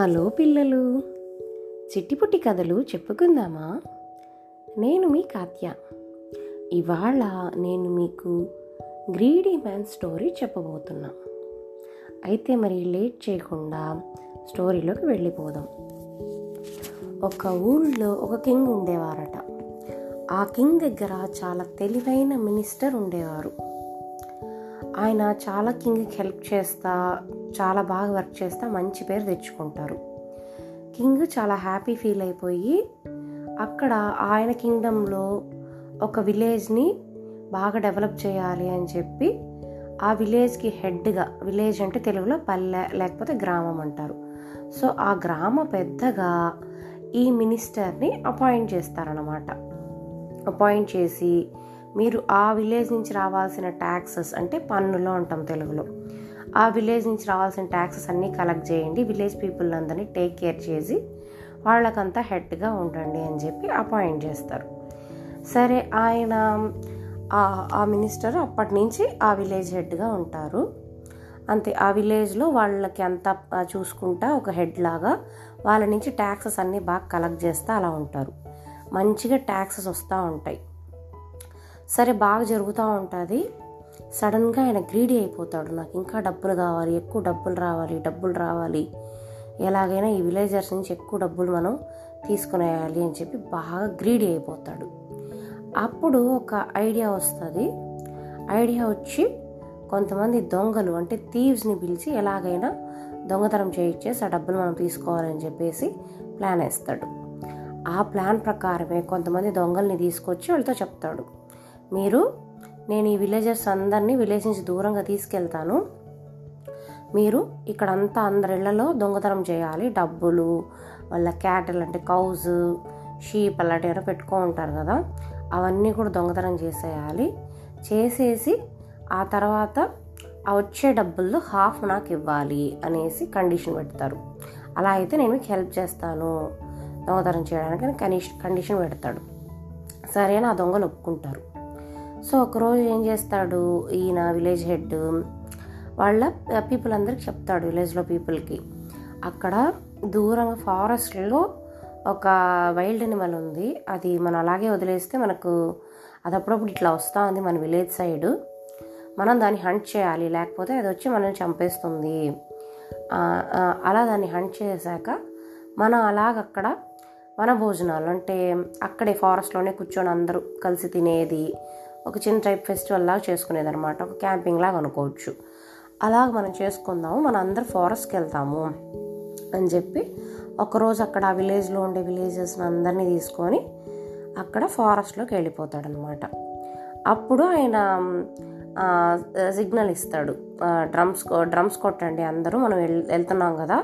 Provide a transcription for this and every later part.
Hello పిల్లలు. చిట్టిపుట్టి కథలు చెప్పుకుందామా? నేను మీ కాత్య ఇవాళ నేను మీకు గ్రీడీ మ్యాన్ స్టోరీ చెప్పబోతున్నా. అయితే మరి లేట్ చేయకుండా స్టోరీలోకి వెళ్ళిపోదాం. ఒక ఊళ్ళో ఒక కింగ్ ఉండేవారట. ఆ కింగ్ దగ్గర చాలా తెలివైన మినిస్టర్ ఉండేవారు. ఆయన చాలా కింగ్కి హెల్ప్ చేస్తా చాలా బాగా వర్క్ చేస్తా మంచి పేరు తెచ్చుకుంటారు. కింగ్ చాలా హ్యాపీ ఫీల్ అయిపోయి అక్కడ ఆయన కింగ్డంలో ఒక విలేజ్ని బాగా డెవలప్ చేయాలి అని చెప్పి ఆ విలేజ్కి హెడ్గా విలేజ్ అంటే తెలుగులో పల్లె లేకపోతే గ్రామం అంటారు. సో ఆ గ్రామ పెద్దగా ఈ మినిస్టర్ని అపాయింట్ చేస్తారనమాట అపాయింట్ చేసి మీరు ఆ విలేజ్ నుంచి రావాల్సిన ట్యాక్సెస్ అంటే పన్నులో అంటాం తెలుగులో. ఆ విలేజ్ నుంచి రావాల్సిన ట్యాక్సెస్ అన్నీ కలెక్ట్ చేయండి. విలేజ్ పీపుల్ అందరినీ టేక్ కేర్ చేసి వాళ్ళకంతా హెడ్గా ఉండండి అని చెప్పి అపాయింట్ చేస్తారు. సరే ఆయన ఆ మినిస్టర్ అప్పటి నుంచి ఆ విలేజ్ హెడ్గా ఉంటారు. అంతే ఆ విలేజ్లో వాళ్ళకి అంత చూసుకుంటా ఒక హెడ్ లాగా వాళ్ళ నుంచి ట్యాక్సెస్ అన్నీ బాగా కలెక్ట్ చేస్తూ అలా ఉంటారు. మంచిగా ట్యాక్సెస్ వస్తూ ఉంటాయి. సరే బాగా జరుగుతూ ఉంటుంది. సడన్గా ఆయన గ్రీడీ అయిపోతాడు. నాకు ఇంకా డబ్బులు కావాలి ఎక్కువ డబ్బులు రావాలి డబ్బులు రావాలి. ఎలాగైనా ఈ విలేజర్స్ నుంచి ఎక్కువ డబ్బులు మనం తీసుకునేయాలి అని చెప్పి బాగా గ్రీడీ అయిపోతాడు. అప్పుడు ఒక ఐడియా వస్తుంది. ఐడియా వచ్చి కొంతమంది దొంగలు అంటే థీవ్స్ని పిలిచి ఎలాగైనా దొంగతనం చేయించేసి ఆ డబ్బులు మనం తీసుకోవాలని చెప్పేసి ప్లాన్ వేస్తాడు. ఆ ప్లాన్ ప్రకారమే కొంతమంది దొంగల్ని తీసుకొచ్చి వాళ్ళతో చెప్తాడు. మీరు నేను ఈ విలేజర్స్ అందరినీ విలేజ్ నుంచి దూరంగా తీసుకెళ్తాను. మీరు ఇక్కడంతా అందరిళ్ళలో దొంగతనం చేయాలి. డబ్బులు వాళ్ళ క్యాటల్ అంటే కౌజ్ షీప్ అలాంటివి పెట్టుకో ఉంటారు కదా. అవన్నీ కూడా దొంగతనం చేసేయాలి. చేసేసి ఆ తర్వాత ఆ వచ్చే డబ్బుల్లో హాఫ్ నాకు ఇవ్వాలి అనేసి కండిషన్ పెడతారు. అలా అయితే నేను మీకు హెల్ప్ చేస్తాను. దొంగతనం చేయడానికి అని కనీష్ కండిషన్ పెడతాడు. సరే అని ఆ దొంగలు ఒప్పుకుంటారు. సో ఒకరోజు ఏం చేస్తాడు ఈయన విలేజ్ హెడ్ వాళ్ళ పీపుల్ అందరికి చెప్తాడు విలేజ్లో పీపుల్కి అక్కడ దూరంగా ఫారెస్ట్లో ఒక వైల్డ్ అనిమల్ ఉంది. అది మనం అలాగే వదిలేస్తే మనకు అది అప్పుడప్పుడు ఇట్లా వస్తూ ఉంది మన విలేజ్ సైడ్. మనం దాన్ని హంట్ చేయాలి. లేకపోతే అది వచ్చి మనల్ని చంపేస్తుంది. అలా దాన్ని హంట్ చేశాక మనం అలాగక్కడ వన భోజనాలు అంటే అక్కడే ఫారెస్ట్లోనే కూర్చొని అందరూ కలిసి తినేది ఒక చిన్న టైప్ ఫెస్టివల్ లాగా చేసుకునేది అనమాట ఒక క్యాంపింగ్ లాగా అనుకోవచ్చు. అలాగ మనం చేసుకుందాము. మనం అందరు ఫారెస్ట్కి వెళ్తాము అని చెప్పి ఒకరోజు అక్కడ ఆ విలేజ్లో ఉండే విలేజెస్ని అందరినీ తీసుకొని అక్కడ ఫారెస్ట్లోకి వెళ్ళిపోతాడనమాట అప్పుడు ఆయన సిగ్నల్ ఇస్తాడు. డ్రమ్స్ డ్రమ్స్ కొట్టండి అందరూ మనం వెళ్తున్నాం కదా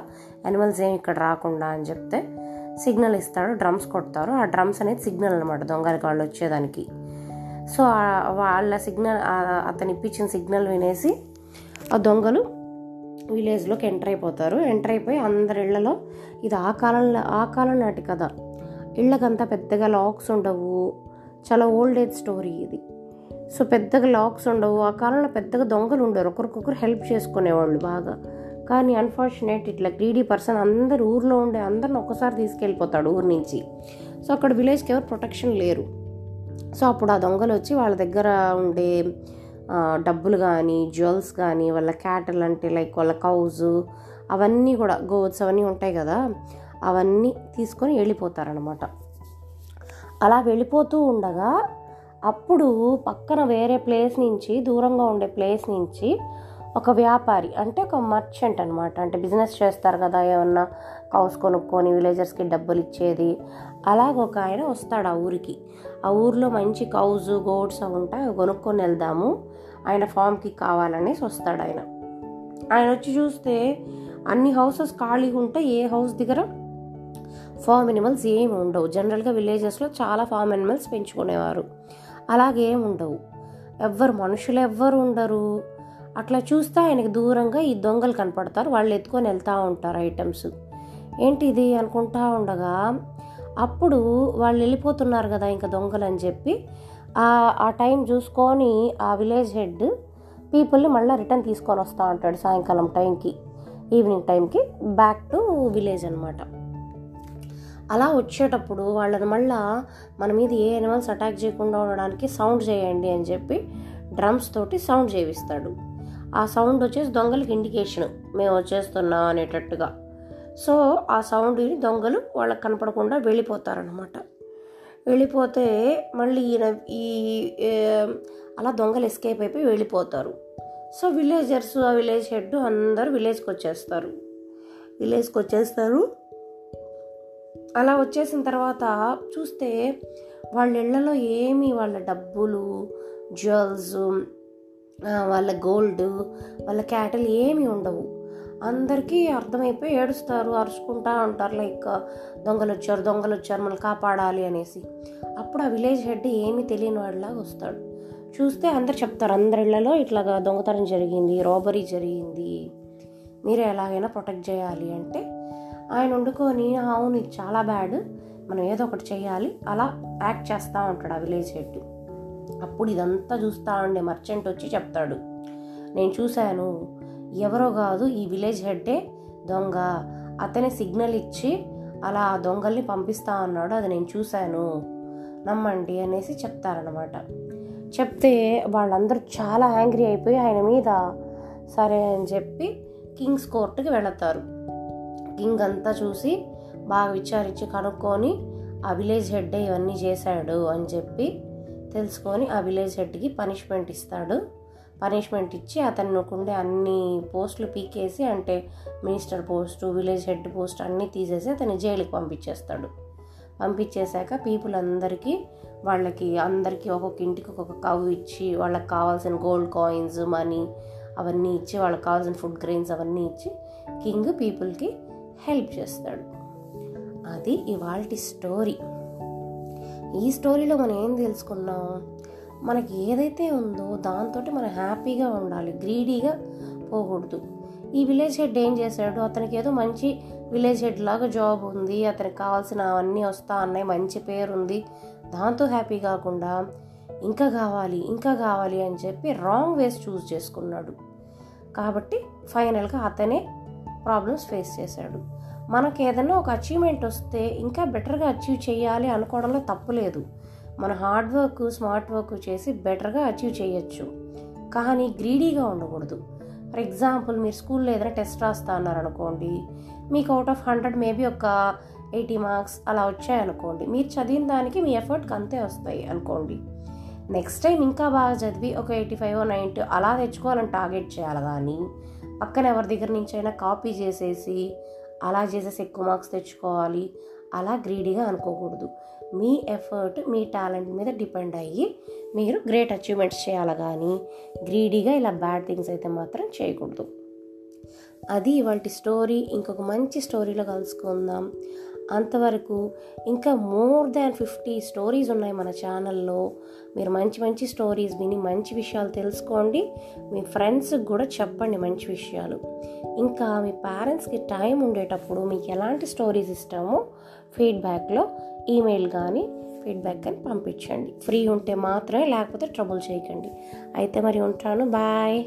యానిమల్స్ ఏమి ఇక్కడ రాకుండా అని చెప్తే సిగ్నల్ ఇస్తాడు డ్రమ్స్ కొడతారు. ఆ డ్రమ్స్ అనేది సిగ్నల్ అనమాట దొంగలకి వాళ్ళు వచ్చేదానికి. సో వాళ్ళ సిగ్నల్ అతను ఇప్పించిన సిగ్నల్ వినేసి ఆ దొంగలు విలేజ్లోకి ఎంటర్ అయిపోతారు. ఎంటర్ అయిపోయి అందరి ఇళ్ళలో ఇది ఆ కాలంలో ఆ కాలం నాటి కథ. ఇళ్ళకంతా పెద్దగా లాక్స్ ఉండవు. చాలా ఓల్డ్ ఏజ్ స్టోరీ ఇది. సో పెద్దగా లాక్స్ ఉండవు. ఆ కాలంలో పెద్దగా దొంగలు ఉండరు. ఒకరికొకరు హెల్ప్ చేసుకునేవాళ్ళు బాగా. కానీ అన్ఫార్చునేట్ ఇట్లా గ్రీడీ పర్సన్ అందరు ఊర్లో ఉండే అందరిని ఒక్కసారి తీసుకెళ్ళిపోతాడు ఊరి నుంచి. సో అక్కడ విలేజ్కి ఎవరు ప్రొటెక్షన్ లేరు. సో అప్పుడు ఆ దొంగలు వచ్చి వాళ్ళ దగ్గర ఉండే డబ్బులు కానీ జ్యువెల్స్ కానీ వాళ్ళ క్యాటల్ అంటే లైక్ వాళ్ళ కౌజ్ అవన్నీ కూడా గోట్స్ అవన్నీ ఉంటాయి కదా అవన్నీ తీసుకొని వెళ్ళిపోతారనమాట అలా వెళ్ళిపోతూ ఉండగా అప్పుడు పక్కన వేరే ప్లేస్ నుంచి దూరంగా ఉండే ప్లేస్ నుంచి ఒక వ్యాపారి అంటే ఒక మర్చెంట్ అనమాట అంటే బిజినెస్ చేస్తారు కదా ఏమన్నా కౌస్ కొనుక్కొని విలేజర్స్కి డబ్బులు ఇచ్చేది. అలాగ ఒక ఆయన వస్తాడు ఆ ఊరికి. ఆ ఊర్లో మంచి కౌజ్ గోడ్స్ అవి ఉంటాయి అవి కొనుక్కొని వెళ్దాము. ఆయన ఫామ్కి కావాలనేసి వస్తాడు ఆయన. ఆయన వచ్చి చూస్తే అన్ని హౌసెస్ ఖాళీగా ఉంటాయి ఏ హౌస్ దగ్గర ఫామ్ ఎనిమల్స్ ఏమి ఉండవు. జనరల్గా విలేజెస్లో చాలా ఫామ్ ఎనిమల్స్ పెంచుకునేవారు. అలాగే ఏమి ఉండవు. ఎవ్వరు మనుషులు ఎవ్వరు ఉండరు. అట్లా చూస్తే ఆయనకి దూరంగా ఈ దొంగలు కనపడతారు. వాళ్ళు ఎత్తుకొని వెళ్తూ ఉంటారు ఐటమ్స్. ఏంటి ఇది అనుకుంటా ఉండగా అప్పుడు వాళ్ళు వెళ్ళిపోతున్నారు కదా ఇంకా దొంగలు అని చెప్పి. ఆ టైం చూసుకొని ఆ విలేజ్ హెడ్ పీపుల్ని మళ్ళీ రిటర్న్ తీసుకొని వస్తూ ఉంటాడు సాయంకాలం టైంకి ఈవినింగ్ టైంకి బ్యాక్ టు విలేజ్ అనమాట అలా వచ్చేటప్పుడు వాళ్ళని మళ్ళా మన మీద ఏ యానిమల్స్ అటాక్ చేయకుండా ఉండడానికి సౌండ్ చేయండి అని చెప్పి డ్రమ్స్ తోటి సౌండ్ చేయిస్తాడు. ఆ సౌండ్ వచ్చేసి దొంగలకి ఇండికేషన్ మేము వచ్చేస్తున్నాం అనేటట్టుగా. సో ఆ సౌండ్ విని దొంగలు వాళ్ళకి కనపడకుండా వెళ్ళిపోతారనమాట వెళ్ళిపోతే మళ్ళీ ఈయన ఈ అలా దొంగలు ఎస్కేప్ అయిపోయి వెళ్ళిపోతారు. సో విలేజర్స్ ఆ విలేజ్ హెడ్ అందరూ విలేజ్కి వచ్చేస్తారు. విలేజ్కి వచ్చేస్తారు. అలా వచ్చేసిన తర్వాత చూస్తే వాళ్ళ ఇళ్ళలో ఏమి వాళ్ళ డబ్బులు జ్యువెల్స్ వాళ్ళ గోల్డ్ వాళ్ళ క్యాటల్ ఏమీ ఉండవు. అందరికీ అర్థమైపోయి ఏడుస్తారు అరుచుకుంటా ఉంటారు లైక్ దొంగలు వచ్చారు దొంగలు వచ్చారు మనల్ని కాపాడాలి అనేసి. అప్పుడు ఆ విలేజ్ హెడ్ ఏమీ తెలియని వాడిలాగా వస్తాడు. చూస్తే అందరు చెప్తారు అందరిళ్ళలో ఇట్లాగా దొంగతనం జరిగింది రాబరీ జరిగింది మీరే ఎలాగైనా ప్రొటెక్ట్ చేయాలి అంటే ఆయన వండుకొని అవును ఇది చాలా బ్యాడ్ మనం ఏదో ఒకటి చేయాలి అలా యాక్ట్ చేస్తూ ఉంటాడు ఆ విలేజ్ హెడ్. అప్పుడు ఇదంతా చూస్తా ఉండే మర్చెంట్ వచ్చి చెప్తాడు. నేను చూశాను ఎవరో కాదు ఈ విలేజ్ హెడ్డే దొంగ. అతని సిగ్నల్ ఇచ్చి అలా ఆ దొంగల్ని పంపిస్తా అన్నాడు అది నేను చూశాను. నమ్మండి అనేసి చెప్తారనమాట చెప్తే వాళ్ళందరూ చాలా యాంగ్రీ అయిపోయి ఆయన మీద సరే అని చెప్పి కింగ్స్ కోర్టుకి వెళతారు. కింగ్ అంతా చూసి బాగా విచారించి కనుక్కొని ఆ విలేజ్ హెడ్ ఇవన్నీ చేశాడు అని చెప్పి తెలుసుకొని ఆ విలేజ్ హెడ్కి పనిష్మెంట్ ఇస్తాడు. పనిష్మెంట్ ఇచ్చి అతను ఉండే అన్ని పోస్టులు పీకేసి అంటే minister post village head post అన్నీ తీసేసి అతన్ని జైలుకి పంపించేస్తాడు. పంపించేశాక పీపుల్ అందరికీ వాళ్ళకి అందరికీ ఒక్కొక్క ఇంటికి ఒక్కొక్క కవ్ ఇచ్చి వాళ్ళకి కావాల్సిన గోల్డ్ కాయిన్స్ మనీ అవన్నీ ఇచ్చి వాళ్ళకి కావాల్సిన ఫుడ్ గ్రెయిన్స్ అవన్నీ ఇచ్చి కింగ్ పీపుల్కి హెల్ప్ చేస్తాడు. అది ఇవాళ స్టోరీ. ఈ స్టోరీలో మనం ఏం తెలుసుకున్నాం? మనకి ఏదైతే ఉందో దాంతో మనం హ్యాపీగా ఉండాలి గ్రీడీగా పోకూడదు. ఈ విలేజ్ హెడ్ ఏం చేశాడు? అతనికి ఏదో మంచి విలేజ్ హెడ్ లాగా జాబ్ ఉంది అతనికి కావాల్సిన అవన్నీ వస్తా అన్నాయి మంచి పేరు ఉంది దాంతో హ్యాపీ కాకుండా ఇంకా కావాలి ఇంకా కావాలి అని చెప్పి రాంగ్ వేస్ చూస్ చేసుకున్నాడు. కాబట్టి ఫైనల్గా అతనే ప్రాబ్లమ్స్ ఫేస్ చేశాడు. మనకి ఏదైనా ఒక అచీవ్మెంట్ వస్తే ఇంకా బెటర్గా అచీవ్ చేయాలి అనుకోవడంలో తప్పు లేదు. మన హార్డ్ వర్క్ స్మార్ట్ వర్క్ చేసి బెటర్గా అచీవ్ చేయొచ్చు. కానీ గ్రీడీగా ఉండకూడదు. ఫర్ ఎగ్జాంపుల్ మీరు స్కూల్లో ఏదైనా టెస్ట్ రాస్తా అన్నారనుకోండి మీకు అవుట్ ఆఫ్ హండ్రెడ్ మేబీ ఒక ఎయిటీ మార్క్స్ అలా వచ్చాయనుకోండి మీరు చదివిన దానికి మీ ఎఫర్ట్కి అంతే వస్తాయి అనుకోండి. నెక్స్ట్ టైం ఇంకా బాగా చదివి ఒక ఎయిటీ ఫైవ్ నైంటీ అలా తెచ్చుకోవాలని టార్గెట్ చేయాలి కానీ పక్కన ఎవరి దగ్గర నుంచి అయినా కాపీ చేసేసి అలా చేసేసి ఎక్కువ మార్క్స్ తెచ్చుకోవాలి. అలా గ్రీడీగా అనుకోకూడదు. మీ ఎఫర్ట్ మీ టాలెంట్ మీద డిపెండ్ అయ్యి మీరు గ్రేట్ అచీవ్మెంట్స్ చేయాలి కానీ గ్రీడీగా ఇలా బ్యాడ్ థింగ్స్ అయితే మాత్రం చేయకూడదు. అది ఇవాళ స్టోరీ. ఇంకొక మంచి స్టోరీలో కలుసుకుందాం. అంతవరకు ఇంకా మోర్ దాన్ ఫిఫ్టీ స్టోరీస్ ఉన్నాయి మన ఛానల్లో. మీరు మంచి మంచి స్టోరీస్ విని మంచి విషయాలు తెలుసుకోండి. మీ ఫ్రెండ్స్కి కూడా చెప్పండి మంచి విషయాలు. ఇంకా మీ పేరెంట్స్కి టైం ఉండేటప్పుడు మీకు ఎలాంటి స్టోరీస్ ఇష్టమో ఫీడ్బ్యాక్లో ఈమెయిల్ కానీ ఫీడ్బ్యాక్ కానీ పంపించండి. ఫ్రీ ఉంటే మాత్రమే లేకపోతే ట్రబుల్ చేయకండి. అయితే మరి ఉంటాను. బాయ్.